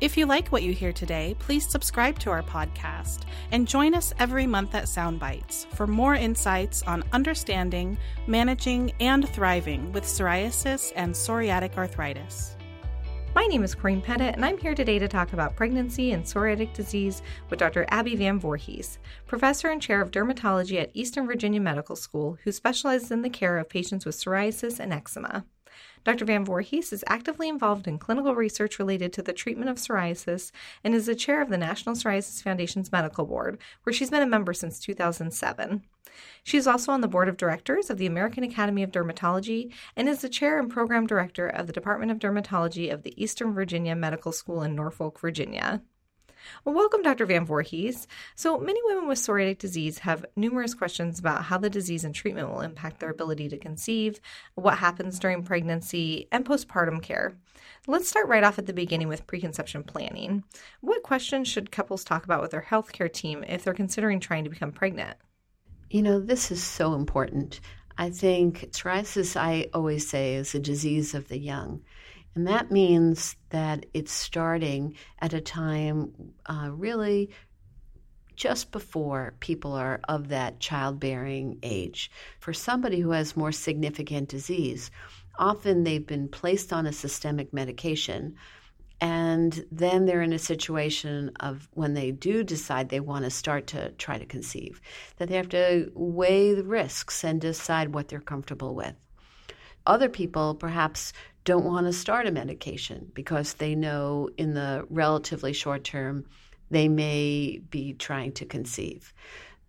If you like what you hear today, please subscribe to our podcast and join us every month at Soundbites for more insights on understanding, managing, and thriving with psoriasis and psoriatic arthritis. My name is Corinne Pettit, and I'm here today to talk about pregnancy and psoriatic disease with Dr. Abby Van Voorhees, professor and chair of dermatology at Eastern Virginia Medical School, who specializes in the care of patients with psoriasis and eczema. Dr. Van Voorhees is actively involved in clinical research related to the treatment of psoriasis and is the chair of the National Psoriasis Foundation's Medical Board, where she's been a member since 2007. She is also on the board of directors of the American Academy of Dermatology and is the chair and program director of the Department of Dermatology of the Eastern Virginia Medical School in Norfolk, Virginia. Well, welcome, Dr. Van Voorhees. So, many women with psoriatic disease have numerous questions about how the disease and treatment will impact their ability to conceive, what happens during pregnancy, and postpartum care. Let's start right off at the beginning with preconception planning. What questions should couples talk about with their healthcare team if they're considering trying to become pregnant? You know, this is so important. I think psoriasis, I always say, is a disease of the young. And that means that it's starting at a time uh, really just before people are of that childbearing age. For somebody who has more significant disease, often they've been placed on a systemic medication. And then they're in a situation of when they do decide they want to start to try to conceive, that they have to weigh the risks and decide what they're comfortable with. Other people perhaps don't want to start a medication because they know in the relatively short term they may be trying to conceive.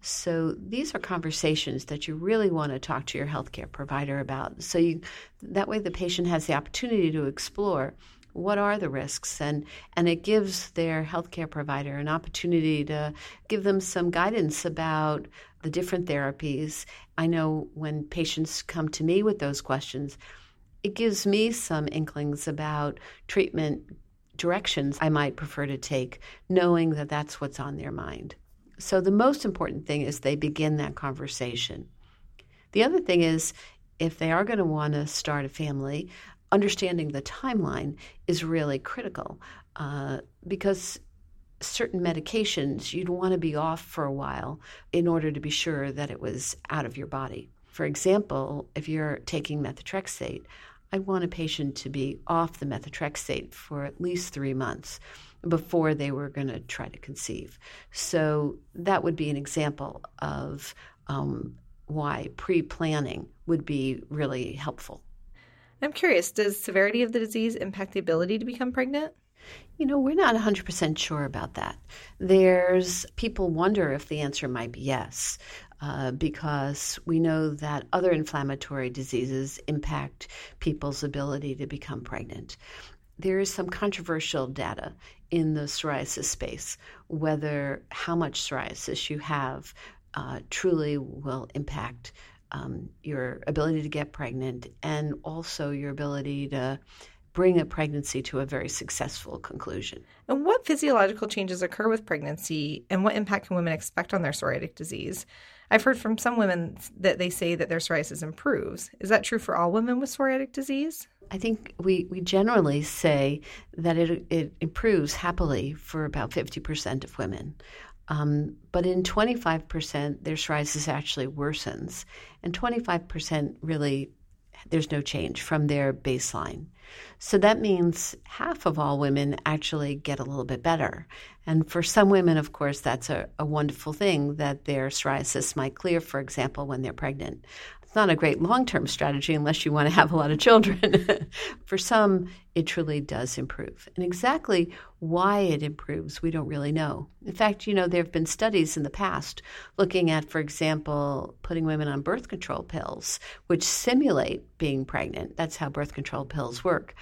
So these are conversations that you really want to talk to your healthcare provider about. So you, that way the patient has the opportunity to explore what are the risks and and it gives their healthcare provider an opportunity to give them some guidance about the different therapies. I know when patients come to me with those questions, it gives me some inklings about treatment directions I might prefer to take, knowing that that's what's on their mind. So the most important thing is they begin that conversation. The other thing is, if they are going to want to start a family, understanding the timeline is really critical uh, because certain medications you'd want to be off for a while in order to be sure that it was out of your body. For example, if you're taking methotrexate, I want a patient to be off the methotrexate for at least three months before they were going to try to conceive. So that would be an example of um, why pre planning would be really helpful. I'm curious, does severity of the disease impact the ability to become pregnant? You know, we're not 100% sure about that. There's people wonder if the answer might be yes. Uh, because we know that other inflammatory diseases impact people's ability to become pregnant. There is some controversial data in the psoriasis space whether how much psoriasis you have uh, truly will impact um, your ability to get pregnant and also your ability to bring a pregnancy to a very successful conclusion. And what physiological changes occur with pregnancy, and what impact can women expect on their psoriatic disease? I've heard from some women that they say that their psoriasis improves. Is that true for all women with psoriatic disease? I think we, we generally say that it, it improves happily for about 50% of women. Um, but in 25%, their psoriasis actually worsens, and 25% really there's no change from their baseline. So that means half of all women actually get a little bit better. And for some women, of course, that's a, a wonderful thing that their psoriasis might clear, for example, when they're pregnant. Not a great long term strategy unless you want to have a lot of children. For some, it truly does improve. And exactly why it improves, we don't really know. In fact, you know, there have been studies in the past looking at, for example, putting women on birth control pills, which simulate being pregnant. That's how birth control pills work.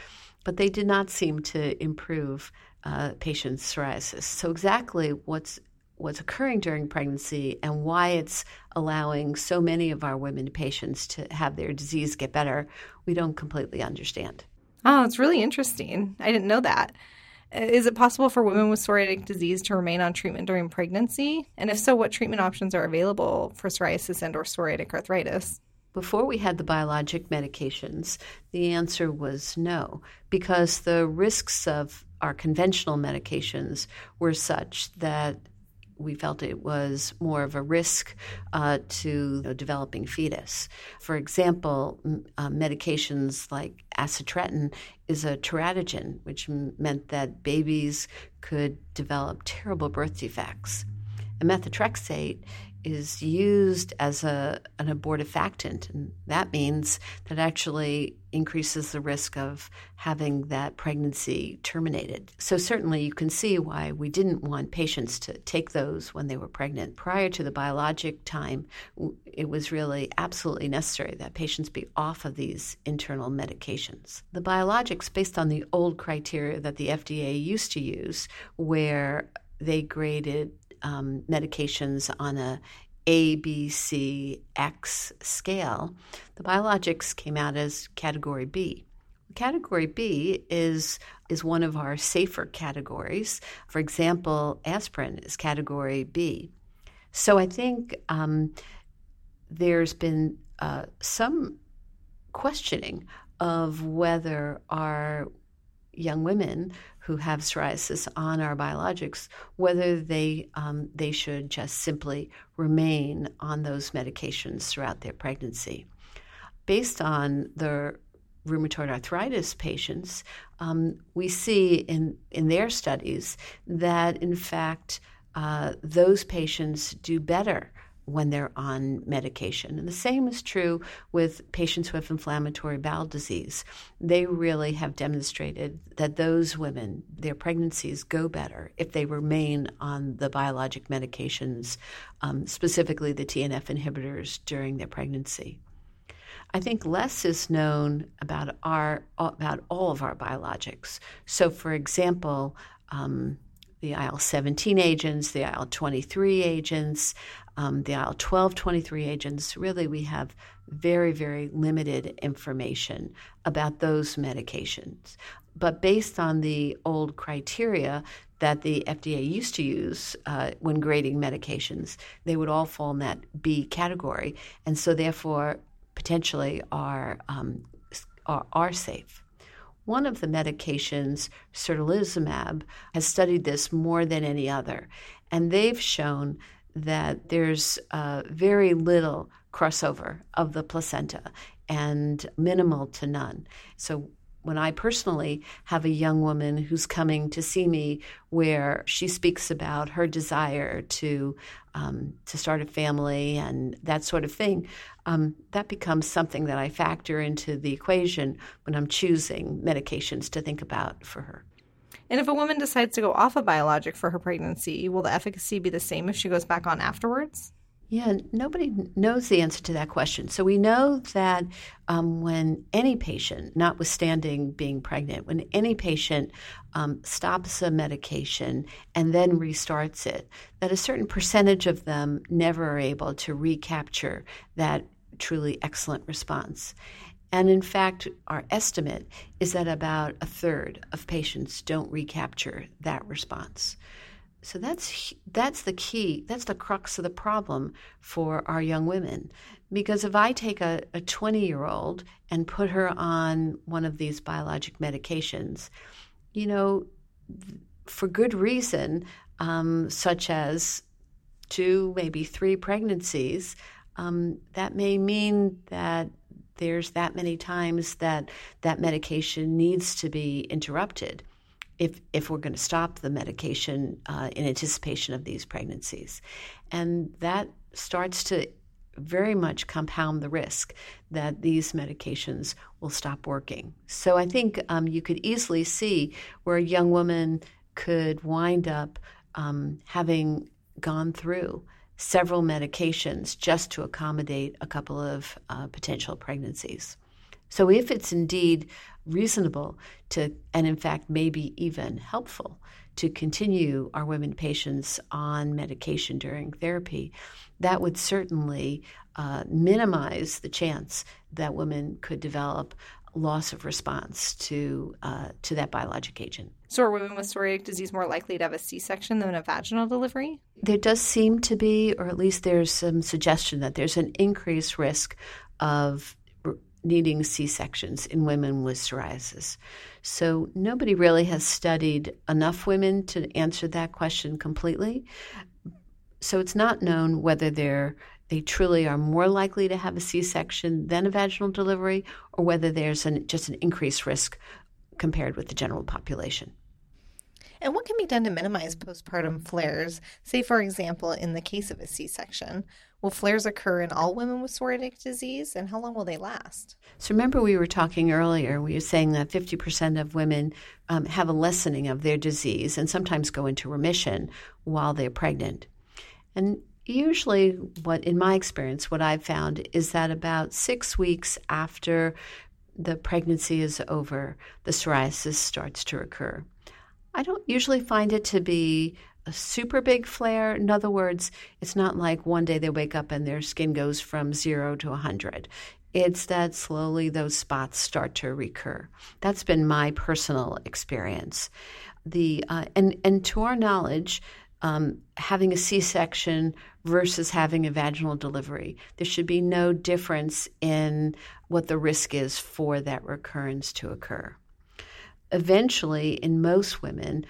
But they did not seem to improve uh, patients' psoriasis. So, exactly what's what's occurring during pregnancy and why it's allowing so many of our women patients to have their disease get better, we don't completely understand. Oh, it's really interesting. I didn't know that. Uh, is it possible for women with psoriatic disease to remain on treatment during pregnancy? And if so, what treatment options are available for psoriasis and or psoriatic arthritis? Before we had the biologic medications, the answer was no, because the risks of our conventional medications were such that we felt it was more of a risk uh, to a developing fetus. For example, uh, medications like acitretin is a teratogen, which m- meant that babies could develop terrible birth defects. And methotrexate is used as a, an abortifacient, and that means that actually increases the risk of having that pregnancy terminated. So, certainly, you can see why we didn't want patients to take those when they were pregnant. Prior to the biologic time, it was really absolutely necessary that patients be off of these internal medications. The biologics, based on the old criteria that the FDA used to use, where they graded um, medications on a a, B, C, X scale, the biologics came out as category B. Category B is is one of our safer categories. For example, aspirin is category B. So I think um, there's been uh, some questioning of whether our young women who have psoriasis on our biologics, whether they um, they should just simply remain on those medications throughout their pregnancy. Based on the rheumatoid arthritis patients, um, we see in in their studies that in fact uh, those patients do better when they're on medication. And the same is true with patients who have inflammatory bowel disease. They really have demonstrated that those women, their pregnancies go better if they remain on the biologic medications, um, specifically the TNF inhibitors, during their pregnancy. I think less is known about our about all of our biologics. So, for example, um, the IL 17 agents, the IL 23 agents, um, the IL 12 23 agents. Really, we have very, very limited information about those medications. But based on the old criteria that the FDA used to use uh, when grading medications, they would all fall in that B category. And so, therefore, potentially are, um, are, are safe. One of the medications, certolizumab, has studied this more than any other, and they've shown that there's uh, very little crossover of the placenta and minimal to none. So when I personally have a young woman who's coming to see me, where she speaks about her desire to um, to start a family and that sort of thing, um, that becomes something that I factor into the equation when I'm choosing medications to think about for her. And if a woman decides to go off a biologic for her pregnancy, will the efficacy be the same if she goes back on afterwards? Yeah, nobody knows the answer to that question. So we know that um, when any patient, notwithstanding being pregnant, when any patient um, stops a medication and then restarts it, that a certain percentage of them never are able to recapture that truly excellent response. And in fact, our estimate is that about a third of patients don't recapture that response. So that's that's the key. That's the crux of the problem for our young women. Because if I take a 20 year old and put her on one of these biologic medications, you know, for good reason, um, such as two, maybe three pregnancies, um, that may mean that there's that many times that that medication needs to be interrupted if if we're going to stop the medication uh, in anticipation of these pregnancies, and that starts to very much compound the risk that these medications will stop working. So I think um, you could easily see where a young woman could wind up um, having gone through several medications just to accommodate a couple of uh, potential pregnancies. So if it's indeed reasonable to, and in fact, maybe even helpful to continue our women patients on medication during therapy, that would certainly uh, minimize the chance that women could develop loss of response to uh, to that biologic agent. So, are women with psoriatic disease more likely to have a C-section than a vaginal delivery? There does seem to be, or at least there's some suggestion that there's an increased risk of needing C sections in women with psoriasis. So nobody really has studied enough women to answer that question completely. So it's not known whether they're they truly are more likely to have a C-section than a vaginal delivery, or whether there's an, just an increased risk compared with the general population. And what can be done to minimize postpartum flares? Say, for example, in the case of a C section, will flares occur in all women with psoriatic disease, and how long will they last? So, remember, we were talking earlier, we were saying that 50% of women um, have a lessening of their disease and sometimes go into remission while they're pregnant. And usually, what in my experience, what I've found is that about six weeks after the pregnancy is over, the psoriasis starts to recur I don't usually find it to be a super big flare. In other words, it's not like one day they wake up and their skin goes from zero to a 100. It's that slowly those spots start to recur. That's been my personal experience. The uh, and and to our knowledge, um, having a C-section versus having a vaginal delivery, there should be no difference in what the risk is for that recurrence to occur. Eventually, in most women,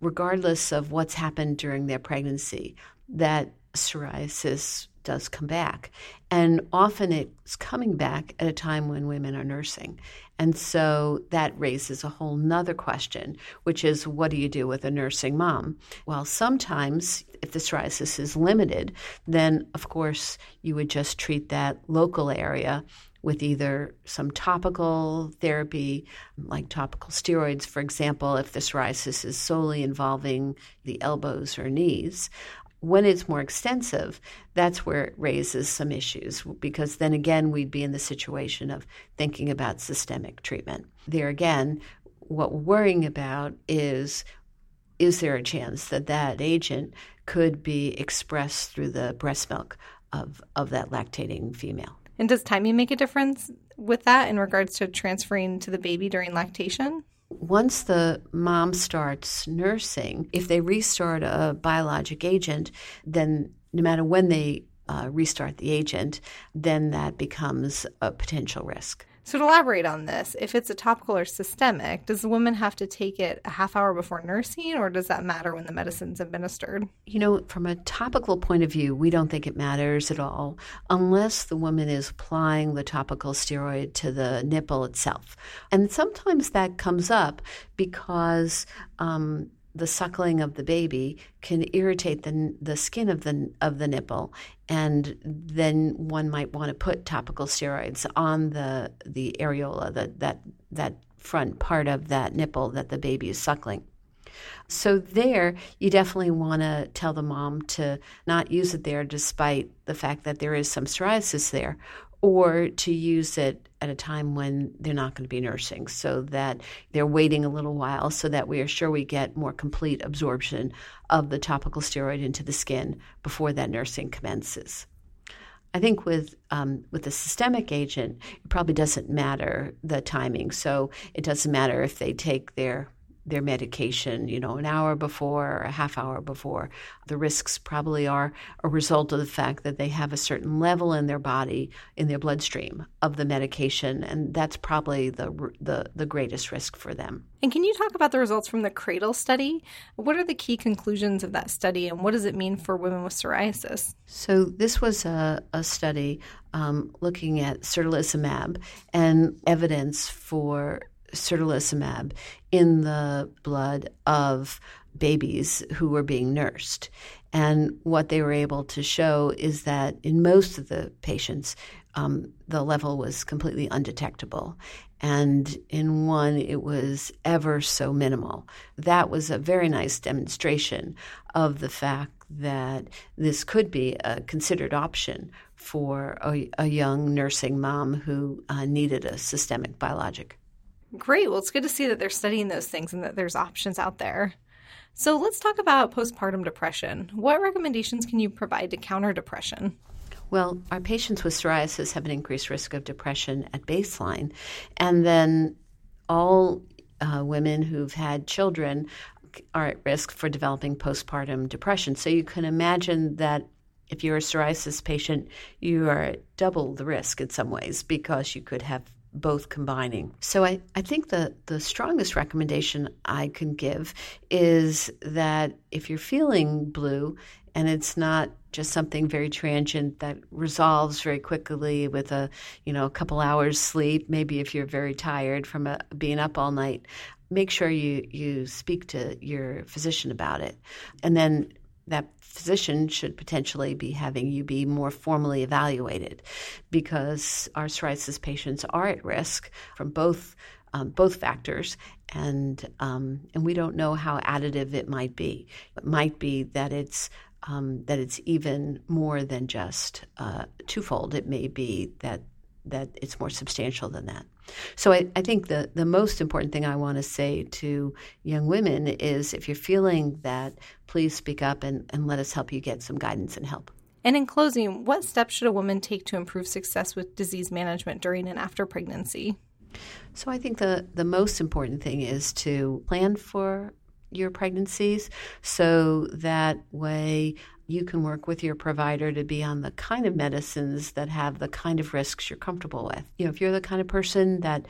regardless of what's happened during their pregnancy, that psoriasis does come back. And often it's coming back at a time when women are nursing. And so that raises a whole nother question, which is what do you do with a nursing mom? Well, sometimes if the psoriasis is limited, then of course you would just treat that local area with either some topical therapy, like topical steroids, for example, if the psoriasis is solely involving the elbows or knees. When it's more extensive, that's where it raises some issues because then again, we'd be in the situation of thinking about systemic treatment. There again, what we're worrying about is is there a chance that that agent could be expressed through the breast milk of, of that lactating female? And does timing make a difference with that in regards to transferring to the baby during lactation? Once the mom starts nursing, if they restart a biologic agent, then no matter when they uh, restart the agent, then that becomes a potential risk. So, to elaborate on this, if it's a topical or systemic, does the woman have to take it a half hour before nursing, or does that matter when the medicine's administered? You know, from a topical point of view, we don't think it matters at all unless the woman is applying the topical steroid to the nipple itself. And sometimes that comes up because um, the suckling of the baby can irritate the the skin of the of the nipple, and then one might want to put topical steroids on the the areola, that that that front part of that nipple that the baby is suckling. So there, you definitely want to tell the mom to not use it there, despite the fact that there is some psoriasis there, or to use it at a time when they're not going to be nursing so that they're waiting a little while so that we are sure we get more complete absorption of the topical steroid into the skin before that nursing commences. I think with um, with a systemic agent, it probably doesn't matter the timing. So it doesn't matter if they take their their medication, you know, an hour before or a half hour before. The risks probably are a result of the fact that they have a certain level in their body, in their bloodstream of the medication, and that's probably the the, the greatest risk for them. And can you talk about the results from the CRADLE study? What are the key conclusions of that study, and what does it mean for women with psoriasis? So this was a, a study um, looking at certolizumab and evidence for certolizumab in the blood of babies who were being nursed. And what they were able to show is that in most of the patients, um, the level was completely undetectable. And in one, it was ever so minimal. That was a very nice demonstration of the fact that this could be a considered option for a, a young nursing mom who uh, needed a systemic biologic. Great. Well, it's good to see that they're studying those things and that there's options out there. So let's talk about postpartum depression. What recommendations can you provide to counter depression? Well, our patients with psoriasis have an increased risk of depression at baseline. And then all uh, women who've had children are at risk for developing postpartum depression. So you can imagine that if you're a psoriasis patient, you are at double the risk in some ways because you could have both combining. So I, I think the, the strongest recommendation I can give is that if you're feeling blue and it's not just something very transient that resolves very quickly with a you know a couple hours sleep maybe if you're very tired from a, being up all night make sure you you speak to your physician about it and then that physician should potentially be having you be more formally evaluated because our psoriasis patients are at risk from both um, both factors, and um, and we don't know how additive it might be. It might be that it's um, that it's even more than just uh, twofold. It may be that that it's more substantial than that. So I, I think the, the most important thing I want to say to young women is if you're feeling that, please speak up and, and let us help you get some guidance and help. And in closing, what steps should a woman take to improve success with disease management during and after pregnancy? So I think the, the most important thing is to plan for your pregnancies so that way you can work with your provider to be on the kind of medicines that have the kind of risks you're comfortable with. You know, if you're the kind of person that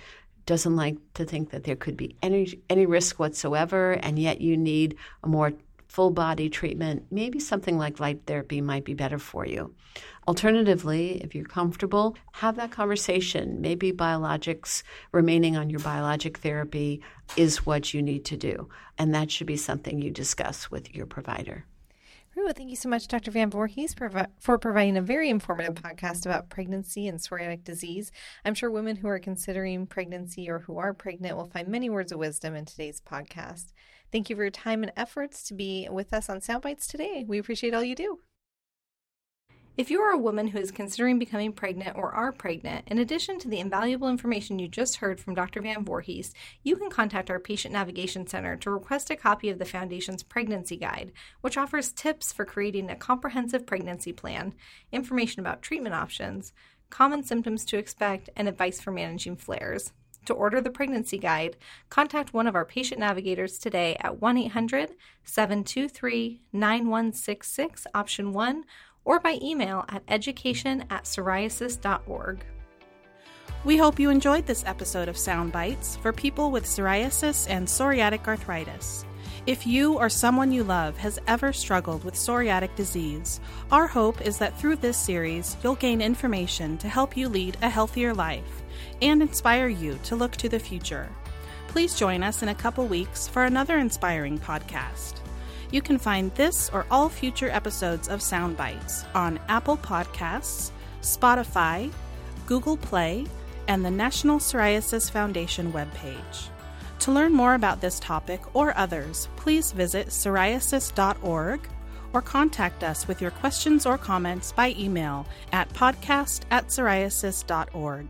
doesn't like to think that there could be any any risk whatsoever and yet you need a more full body treatment, maybe something like light therapy might be better for you. Alternatively, if you're comfortable, have that conversation. Maybe biologics, remaining on your biologic therapy, is what you need to do. And that should be something you discuss with your provider. Well, thank you so much, Dr. Van Voorhees, for providing a very informative podcast about pregnancy and psoriatic disease. I'm sure women who are considering pregnancy or who are pregnant will find many words of wisdom in today's podcast. Thank you for your time and efforts to be with us on Soundbites today. We appreciate all you do. If you are a woman who is considering becoming pregnant or are pregnant, in addition to the invaluable information you just heard from Dr. Van Voorhees, you can contact our Patient Navigation Center to request a copy of the Foundation's Pregnancy Guide, which offers tips for creating a comprehensive pregnancy plan, information about treatment options, common symptoms to expect, and advice for managing flares. To order the pregnancy guide, contact one of our patient navigators today at 1 800 723 9166, option 1 or by email at education at psoriasis.org. We hope you enjoyed this episode of Sound Bites for people with psoriasis and psoriatic arthritis. If you or someone you love has ever struggled with psoriatic disease, our hope is that through this series you'll gain information to help you lead a healthier life and inspire you to look to the future. Please join us in a couple weeks for another inspiring podcast. You can find this or all future episodes of Soundbites on Apple Podcasts, Spotify, Google Play, and the National Psoriasis Foundation webpage. To learn more about this topic or others, please visit psoriasis.org or contact us with your questions or comments by email at podcast at psoriasis.org.